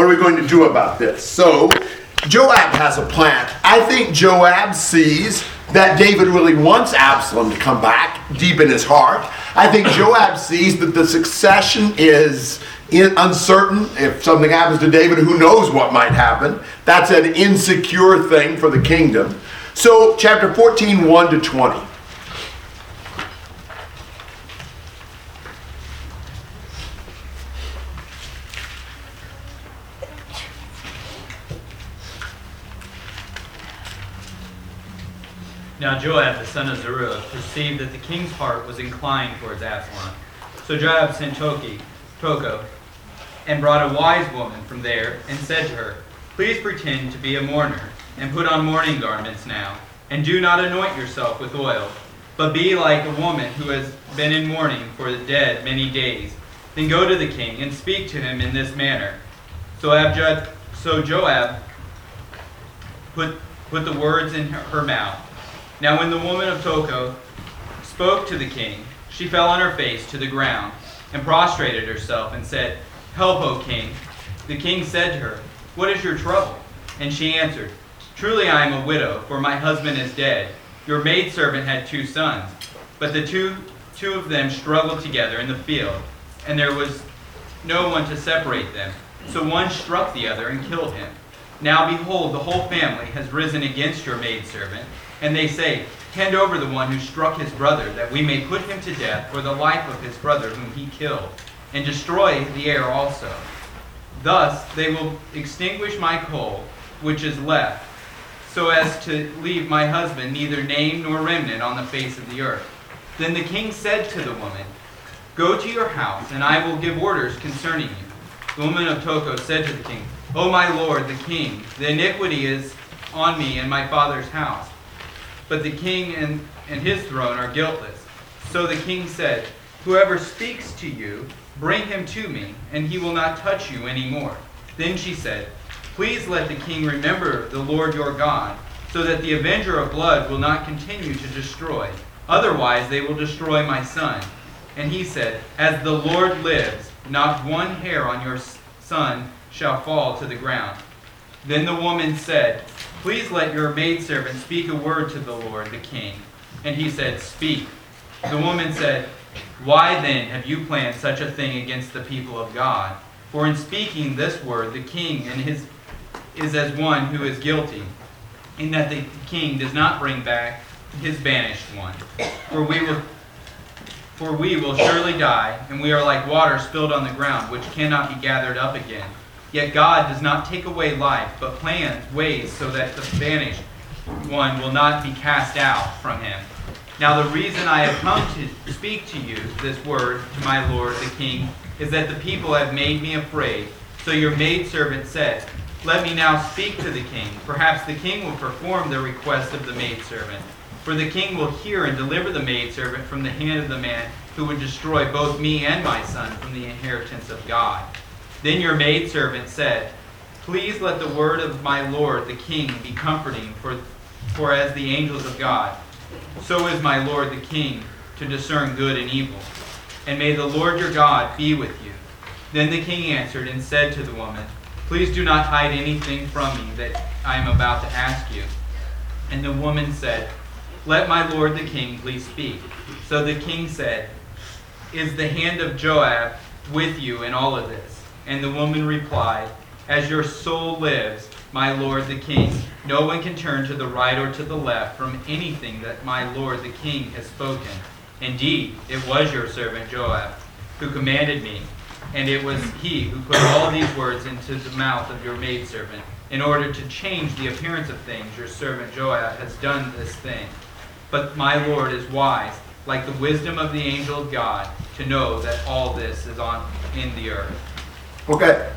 what are we going to do about this? So, Joab has a plan. I think Joab sees that David really wants Absalom to come back deep in his heart. I think Joab sees that the succession is in, uncertain. If something happens to David, who knows what might happen? That's an insecure thing for the kingdom. So, chapter 14, 1 to 20. Now Joab the son of Zeruiah perceived that the king's heart was inclined towards Absalom. So Joab sent Toki, Tekoa, and brought a wise woman from there, and said to her, Please pretend to be a mourner, and put on mourning garments now, and do not anoint yourself with oil, but be like a woman who has been in mourning for the dead many days. Then go to the king, and speak to him in this manner. So, Abjad, so Joab put, put the words in her, her mouth. Now when the woman of Tekoa spoke to the king, she fell on her face to the ground and prostrated herself and said, Help, O king. The king said to her, What is your trouble? And she answered, Truly I am a widow, for my husband is dead. Your maidservant had two sons, but the two, two of them struggled together in the field, and there was no one to separate them. So one struck the other and killed him. Now behold, the whole family has risen against your maidservant and they say, Hand over the one who struck his brother, that we may put him to death for the life of his brother whom he killed, and destroy the heir also. Thus they will extinguish my coal, which is left, so as to leave my husband neither name nor remnant on the face of the earth. Then the king said to the woman, Go to your house, and I will give orders concerning you. The woman of Tekoa said to the king, O my lord, the king, the iniquity is on me and my father's house but the king and, and his throne are guiltless. So the king said, Whoever speaks to you, bring him to me, and he will not touch you any more. Then she said, Please let the king remember the Lord your God, so that the avenger of blood will not continue to destroy. Otherwise, they will destroy my son. And he said, As the Lord lives, not one hair on your son shall fall to the ground. Then the woman said, Please let your maidservant speak a word to the Lord, the king. And he said, Speak. The woman said, Why then have you planned such a thing against the people of God? For in speaking this word, the king and his is as one who is guilty, in that the king does not bring back his banished one. For we will for we will surely die, and we are like water spilled on the ground, which cannot be gathered up again. Yet God does not take away life, but plans ways so that the banished one will not be cast out from him. Now, the reason I have come to speak to you this word to my lord the king is that the people have made me afraid. So your maidservant said, Let me now speak to the king. Perhaps the king will perform the request of the maidservant. For the king will hear and deliver the maidservant from the hand of the man who would destroy both me and my son from the inheritance of God. Then your maidservant said, Please let the word of my lord the king be comforting, for, for as the angels of God, so is my lord the king to discern good and evil. And may the Lord your God be with you. Then the king answered and said to the woman, Please do not hide anything from me that I am about to ask you. And the woman said, Let my lord the king please speak. So the king said, Is the hand of Joab with you in all of this? And the woman replied, As your soul lives, my lord the king, no one can turn to the right or to the left from anything that my lord the king has spoken. Indeed, it was your servant Joab who commanded me, and it was he who put all these words into the mouth of your maidservant, in order to change the appearance of things. Your servant Joab has done this thing. But my Lord is wise, like the wisdom of the angel of God, to know that all this is on in the earth. Okay.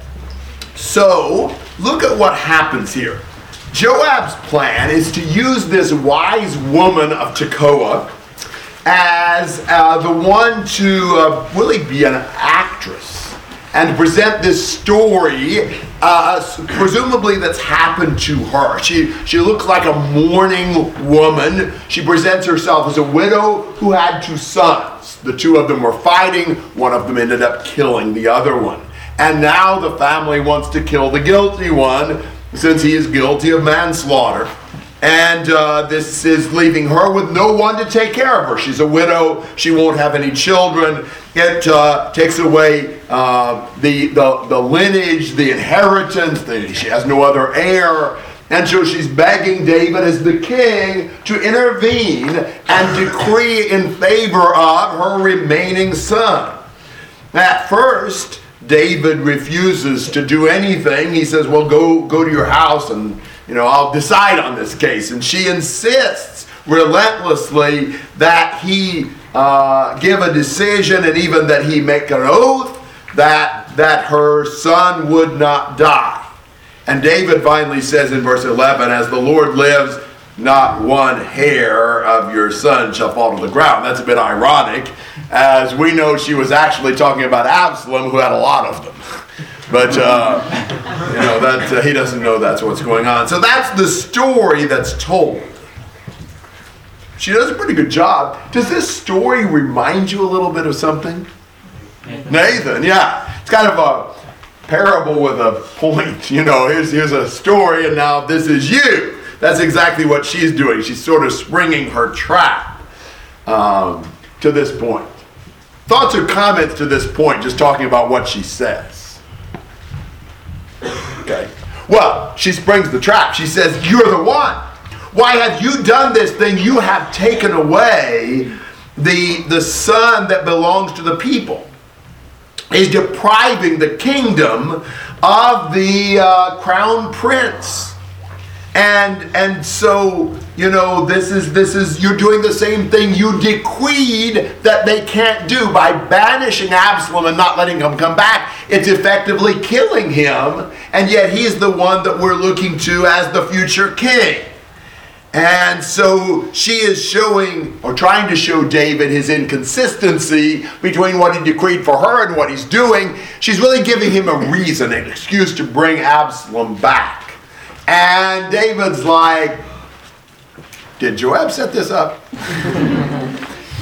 So, look at what happens here. Joab's plan is to use this wise woman of Tekoa as uh, the one to uh, really be an actress and present this story, uh, presumably that's happened to her. She, she looks like a mourning woman. She presents herself as a widow who had two sons. The two of them were fighting, one of them ended up killing the other one. And now the family wants to kill the guilty one since he is guilty of manslaughter. And uh, this is leaving her with no one to take care of her. She's a widow. She won't have any children. It uh, takes away uh, the, the, the lineage, the inheritance. The, she has no other heir. And so she's begging David as the king to intervene and decree in favor of her remaining son. At first, David refuses to do anything. He says, "Well, go go to your house and you know I'll decide on this case." And she insists relentlessly that he uh, give a decision and even that he make an oath that that her son would not die. And David finally says in verse 11, "As the Lord lives." Not one hair of your son shall fall to the ground. That's a bit ironic, as we know she was actually talking about Absalom, who had a lot of them. But uh, you know that uh, he doesn't know that's what's going on. So that's the story that's told. She does a pretty good job. Does this story remind you a little bit of something? Nathan, Nathan yeah. It's kind of a parable with a point. You know, here's, here's a story, and now this is you. That's exactly what she's doing. She's sort of springing her trap um, to this point. Thoughts or comments to this point, just talking about what she says? Okay. Well, she springs the trap. She says, You're the one. Why have you done this thing? You have taken away the, the son that belongs to the people. Is depriving the kingdom of the uh, crown prince and and so you know this is this is you're doing the same thing you decreed that they can't do by banishing absalom and not letting him come back it's effectively killing him and yet he's the one that we're looking to as the future king and so she is showing or trying to show David his inconsistency between what he decreed for her and what he's doing. She's really giving him a reason, an excuse to bring Absalom back. And David's like, Did Joab set this up?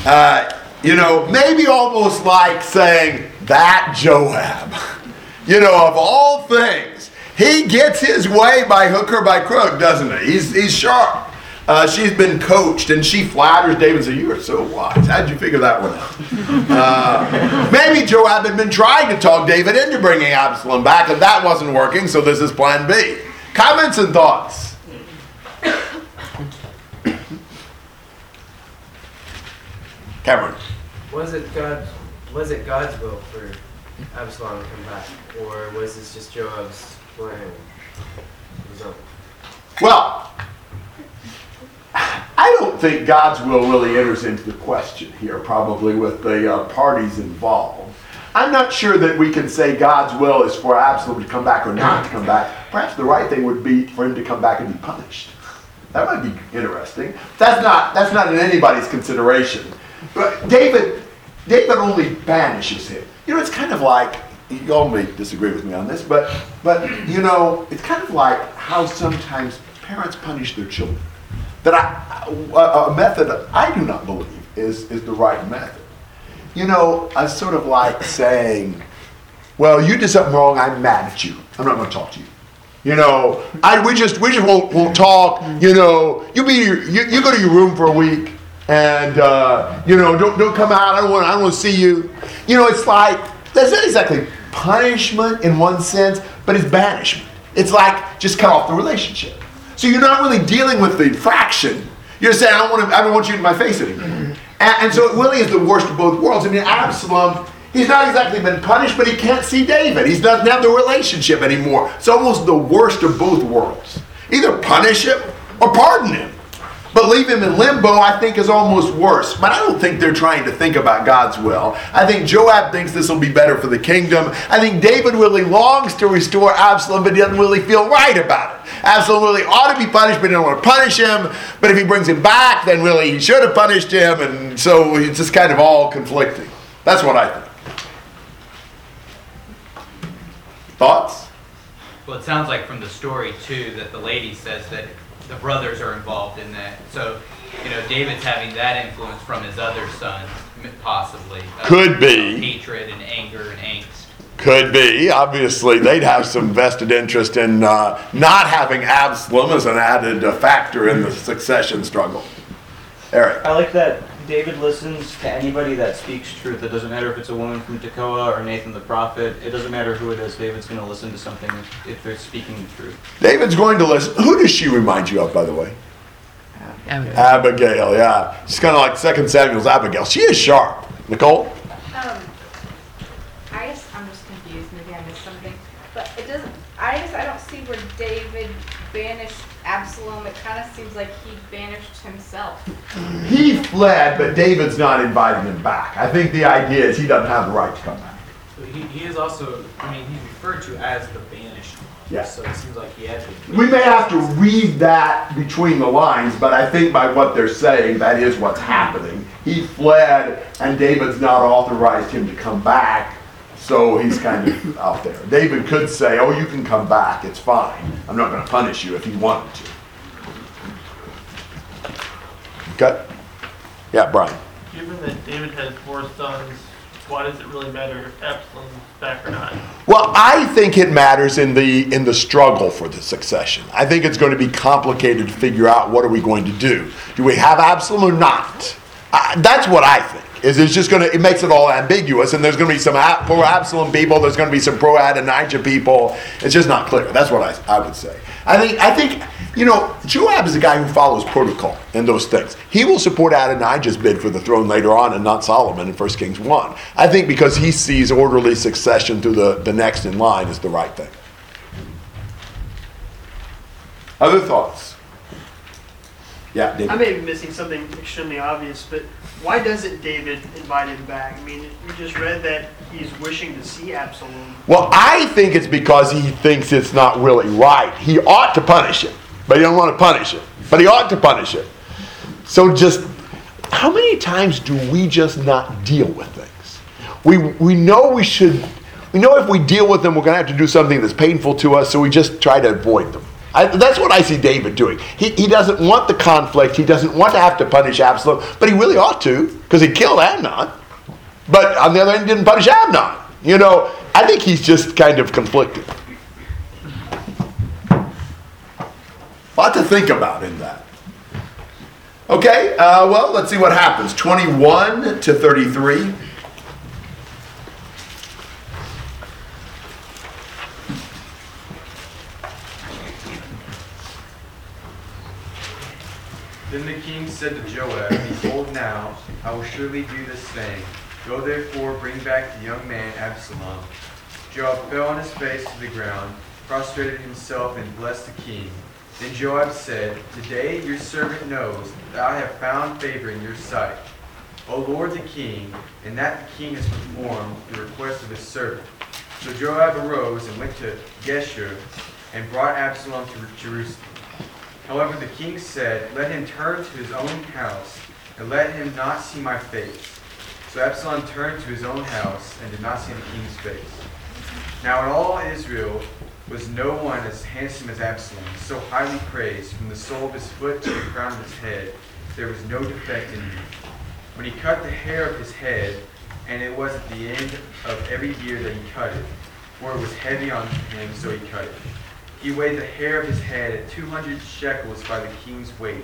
uh, you know, maybe almost like saying, That Joab. You know, of all things, he gets his way by hook or by crook, doesn't he? He's, he's sharp. Uh, she's been coached and she flatters David and says, You are so wise. How'd you figure that one out? Uh, maybe Joab had been trying to talk David into bringing Absalom back and that wasn't working, so this is plan B. Comments and thoughts? Cameron. Was it God? Was it God's will for Absalom to come back, or was this just Joab's plan? Well, I don't think God's will really enters into the question here, probably with the uh, parties involved. I'm not sure that we can say God's will is for Absalom to come back or not to come back. Perhaps the right thing would be for him to come back and be punished. That might be interesting. That's not that's not in anybody's consideration. But David David only banishes him. You know, it's kind of like you all may disagree with me on this, but but you know, it's kind of like how sometimes parents punish their children. That I, a, a method I do not believe is is the right method you know, I sort of like saying, well, you did something wrong, I'm mad at you. I'm not going to talk to you. You know, I, we just we just won't, won't talk. You know, you be you, you go to your room for a week, and uh, you know don't don't come out. I don't want I don't want to see you. You know, it's like that's not exactly punishment in one sense, but it's banishment. It's like just cut off the relationship. So you're not really dealing with the infraction. You're saying I don't want to I don't want you in my face anymore. And, and so it really is the worst of both worlds. I mean, Absalom, he's not exactly been punished, but he can't see David. He doesn't have the relationship anymore. It's almost the worst of both worlds. Either punish him or pardon him. But leave him in limbo, I think, is almost worse. But I don't think they're trying to think about God's will. I think Joab thinks this will be better for the kingdom. I think David really longs to restore Absalom, but he doesn't really feel right about it. Absalom really ought to be punished, but he don't want to punish him. But if he brings him back, then really he should have punished him. And so it's just kind of all conflicting. That's what I think. Thoughts? Well, it sounds like from the story, too, that the lady says that the brothers are involved in that. So, you know, David's having that influence from his other sons, possibly. Could be. Hatred and anger and angst. Could be. Obviously, they'd have some vested interest in uh, not having Absalom as an added uh, factor in the succession struggle. Eric. I like that David listens to anybody that speaks truth. It doesn't matter if it's a woman from Tekoa or Nathan the prophet. It doesn't matter who it is. David's going to listen to something if, if they're speaking the truth. David's going to listen. Who does she remind you of, by the way? Abigail, yeah. She's kind of like Second Samuel's Abigail. She is sharp. Nicole? Um, I guess I'm just confused. Maybe I missed something, but it doesn't. I guess I don't see where David banished Absalom. It kind of seems like he banished himself. He fled, but David's not inviting him back. I think the idea is he doesn't have the right to come back. But he, he is also, I mean, he's referred to as the banished. Yeah. So it seems like he had to. We may have to read that between the lines, but I think by what they're saying, that is what's happening. He fled, and David's not authorized him to come back, so he's kind of out there. David could say, Oh, you can come back, it's fine. I'm not going to punish you if he wanted to. Okay? Yeah, Brian. Given that David has four sons, why does it really matter if Absalom's back or not? Well, I think it matters in the in the struggle for the succession. I think it's going to be complicated to figure out what are we going to do. Do we have Absalom or not? Uh, that's what I think. Is it's just to it makes it all ambiguous, and there's to be some pro Absalom people. There's to be some pro Adonijah people. It's just not clear. That's what I, I would say. I think I think you know Joab is a guy who follows protocol in those things. He will support Adonijah's bid for the throne later on, and not Solomon in 1 Kings one. I think because he sees orderly succession through the the next in line is the right thing. Other thoughts? Yeah, David. I may be missing something extremely obvious, but why doesn't David invite him back? I mean, we just read that he's wishing to see Absalom. Well, I think it's because he thinks it's not really right. He ought to punish him, but he don't want to punish him. But he ought to punish him. So just how many times do we just not deal with things? We we know we should we know if we deal with them we're going to have to do something that's painful to us, so we just try to avoid them. I, that's what I see David doing. He, he doesn't want the conflict. He doesn't want to have to punish Absalom, but he really ought to because he killed Amnon. But on the other hand, he didn't punish Amnon. You know, I think he's just kind of conflicted. A lot to think about in that. Okay, uh, well, let's see what happens. 21 to 33. Then the king said to Joab, Behold now, I will surely do this thing. Go therefore, bring back the young man Absalom. Joab fell on his face to the ground, prostrated himself, and blessed the king. Then Joab said, Today your servant knows that I have found favor in your sight, O Lord the king, and that the king has performed the request of his servant. So Joab arose and went to Geshur and brought Absalom to Jerusalem. However, the king said, Let him turn to his own house, and let him not see my face. So Absalom turned to his own house, and did not see the king's face. Now in all Israel was no one as handsome as Absalom, so highly praised, from the sole of his foot to the crown of his head, there was no defect in him. When he cut the hair of his head, and it was at the end of every year that he cut it, for it was heavy on him, so he cut it. He weighed the hair of his head at 200 shekels by the king's weight.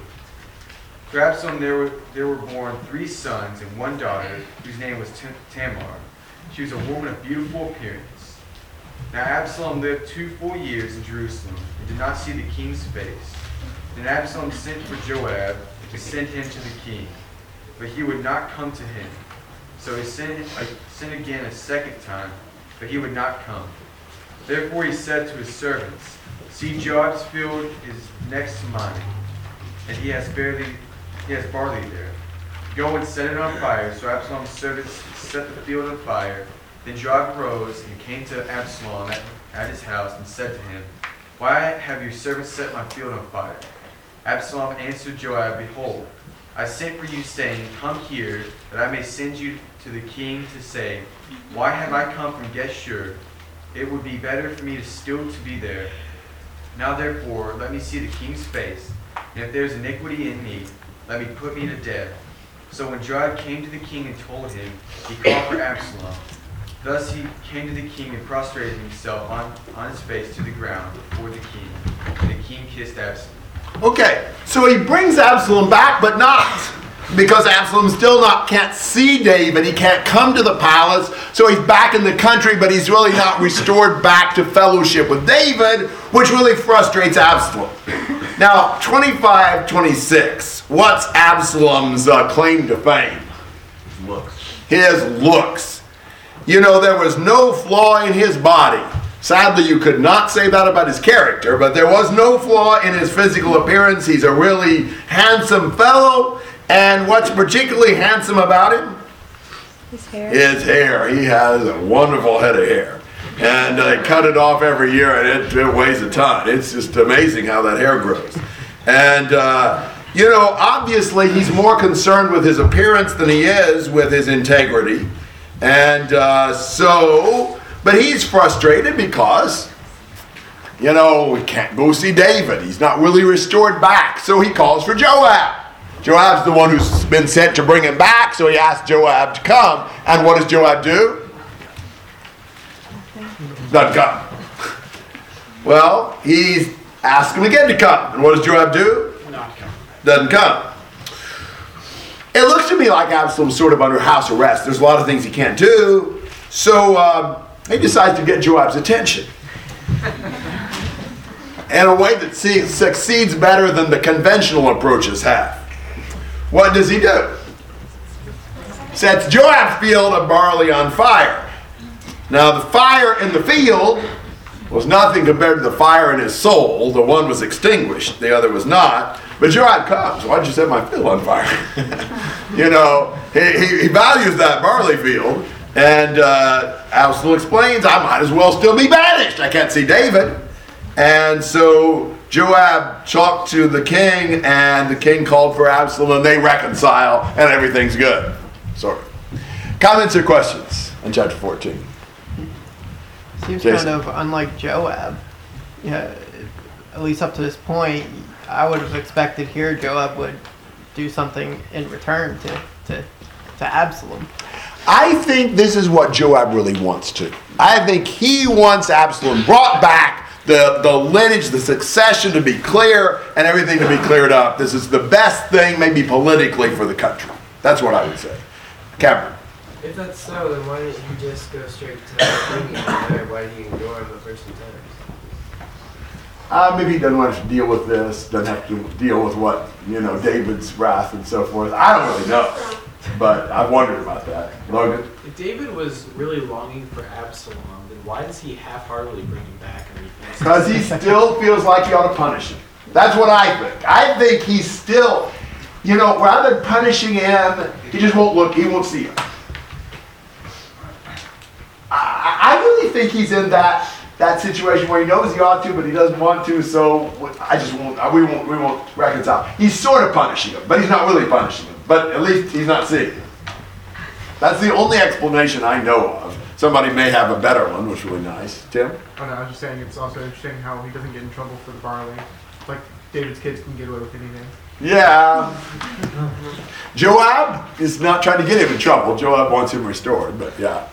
To Absalom there were, there were born three sons and one daughter, whose name was Tamar. She was a woman of beautiful appearance. Now Absalom lived two full years in Jerusalem and did not see the king's face. Then Absalom sent for Joab to send him to the king, but he would not come to him. So he sent, uh, sent again a second time, but he would not come. Therefore he said to his servants, See, Joab's field is next to mine, and he has barely he has barley there. Go and set it on fire. So Absalom's servants set the field on fire. Then Joab arose and came to Absalom at, at his house and said to him, Why have your servants set my field on fire? Absalom answered Joab, Behold, I sent for you, saying, Come here, that I may send you to the king to say, Why have I come from Geshur? It would be better for me to still to be there now therefore, let me see the king's face, and if there is iniquity in me, let me put me to death. So when Joab came to the king and told him, he called for Absalom. Thus he came to the king and prostrated himself on, on his face to the ground before the king. And the king kissed Absalom. Okay, so he brings Absalom back, but not because Absalom still not can't see David. He can't come to the palace, so he's back in the country, but he's really not restored back to fellowship with David, which really frustrates Absalom. Now, 25, 26. What's Absalom's uh, claim to fame? Looks. His looks. You know, there was no flaw in his body. Sadly, you could not say that about his character, but there was no flaw in his physical appearance. He's a really handsome fellow. And what's particularly handsome about him? His hair. His hair. He has a wonderful head of hair. And they cut it off every year, and it, it weighs a ton. It's just amazing how that hair grows. And, uh, you know, obviously he's more concerned with his appearance than he is with his integrity. And uh, so, but he's frustrated because, you know, we can't go see David. He's not really restored back. So he calls for Joab. Joab's the one who's been sent to bring him back, so he asks Joab to come. And what does Joab do? Doesn't come. Well, he's asked him again to come. And what does Joab do? Doesn't come. It looks to me like Absalom's sort of under house arrest. There's a lot of things he can't do. So um, he decides to get Joab's attention. In a way that succeeds better than the conventional approaches have. What does he do? Sets Joab's field of barley on fire. Now, the fire in the field was nothing compared to the fire in his soul. The one was extinguished, the other was not. But Joab comes. Why'd you set my field on fire? you know, he, he, he values that barley field. And uh, Absalom explains, I might as well still be banished. I can't see David. And so Joab talked to the king, and the king called for Absalom, and they reconcile, and everything's good. Sort of. Comments or questions on chapter 14? Seems Jason. kind of unlike Joab. Yeah, at least up to this point, I would have expected here Joab would do something in return to to, to Absalom. I think this is what Joab really wants to. I think he wants Absalom brought back, the, the lineage, the succession to be clear, and everything to be cleared up. This is the best thing, maybe politically, for the country. That's what I would say. Cameron. If that's so, then why didn't you just go straight to bringing him there? Why did you ignore him the first two times? Uh, maybe he doesn't want to deal with this, doesn't have to deal with what, you know, David's wrath and so forth. I don't really know, but I've wondered about that. Logan? If David was really longing for Absalom, then why does he half-heartedly bring him back and refuse? Because he still feels like he ought to punish him. That's what I think. I think he's still, you know, rather than punishing him, he just won't look, he won't see him. I, I really think he's in that that situation where he knows he ought to, but he doesn't want to. So I just won't. We won't. We won't reconcile. He's sort of punishing him, but he's not really punishing him. But at least he's not seeing. That's the only explanation I know of. Somebody may have a better one, which would be nice. Tim. Oh no, I was just saying it's also interesting how he doesn't get in trouble for the barley. Like David's kids can get away with anything. Yeah. Joab is not trying to get him in trouble. Joab wants him restored, but yeah.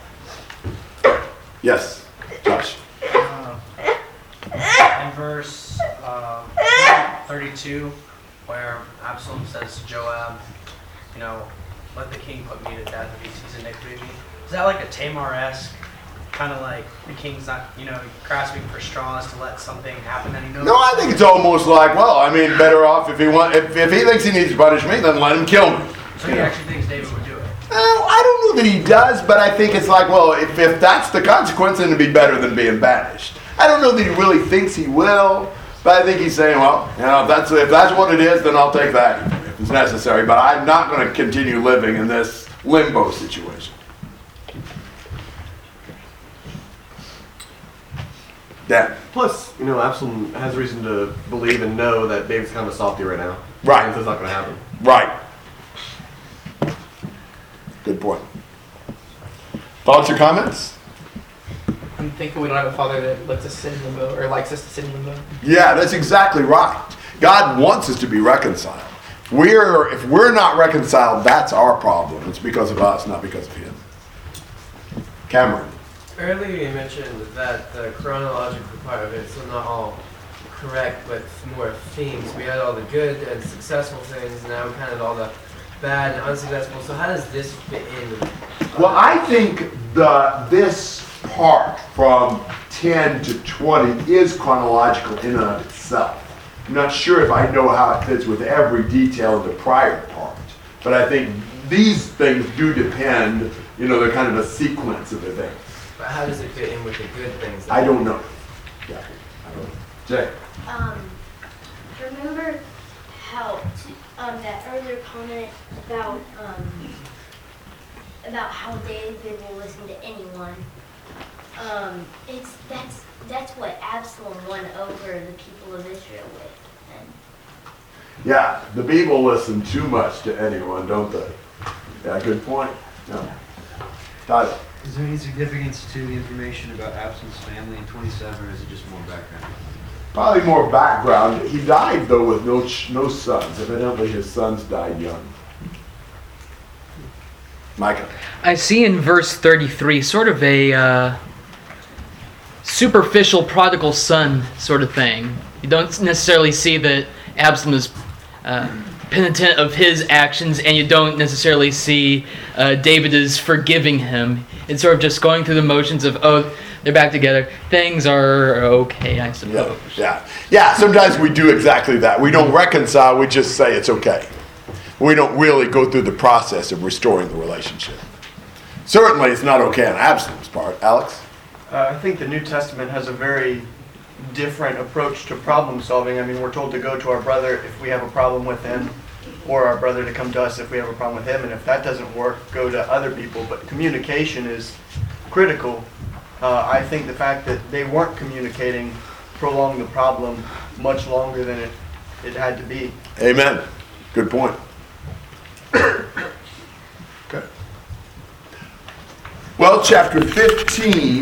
Yes, Josh. in verse uh, 32, where Absalom says to Joab, you know, let the king put me to death if he sees iniquity in me. Is that like a Tamar-esque, kind of like the king's not, you know, grasping for straws to let something happen that he knows? No, I think it's almost like, well, I mean, better off if he want, if, if he thinks he needs to punish me, then let him kill me. So he actually thinks David would do it. Oh, I don't know that he does, but I think it's like, well, if, if that's the consequence, then it'd be better than being banished. I don't know that he really thinks he will, but I think he's saying, well, you know, if that's if that's what it is, then I'll take that if it's necessary. But I'm not going to continue living in this limbo situation. Dan. Plus, you know, Absalom has reason to believe and know that David's kind of a softy right now. Right. And so it's not going to happen. Right. Good point. Thoughts or comments? I'm thinking we don't have a father that lets us sit in limbo or likes us to sit in limbo. Yeah, that's exactly right. God wants us to be reconciled. We're if we're not reconciled, that's our problem. It's because of us, not because of him. Cameron. Earlier you mentioned that the chronological part of it, so not all correct, but more themes. We had all the good and successful things, and now we kind of all the bad and unsuccessful. So how does this fit in? Well, I think the, this part from 10 to 20 is chronological in and of itself. I'm not sure if I know how it fits with every detail of the prior part, but I think these things do depend, you know, they're kind of a sequence of events. But how does it fit in with the good things? I don't know. Yeah, I don't know. Jay? Um, remember how um, that earlier comment about um, about how David will listen to anyone. Um, it's that's that's what Absalom won over the people of Israel with. And Yeah, the people listen too much to anyone, don't they? Yeah, good point. Yeah. Tyler? Is there any significance to the information about Absalom's family in 27, or is it just more background? Probably more background. He died though with no ch- no sons. Evidently, his sons died young. Micah. I see in verse 33 sort of a uh, superficial prodigal son sort of thing. You don't necessarily see that Absalom is uh, penitent of his actions, and you don't necessarily see uh, David is forgiving him. It's sort of just going through the motions of, oh, they're back together. Things are okay, I suppose. Yeah, yeah. Sometimes we do exactly that. We don't reconcile. We just say it's okay. We don't really go through the process of restoring the relationship. Certainly, it's not okay on Absalom's part. Alex. Uh, I think the New Testament has a very different approach to problem solving. I mean, we're told to go to our brother if we have a problem with him, or our brother to come to us if we have a problem with him. And if that doesn't work, go to other people. But communication is critical. Uh, I think the fact that they weren't communicating prolonged the problem much longer than it, it had to be. Amen. Good point. okay. Well, chapter 15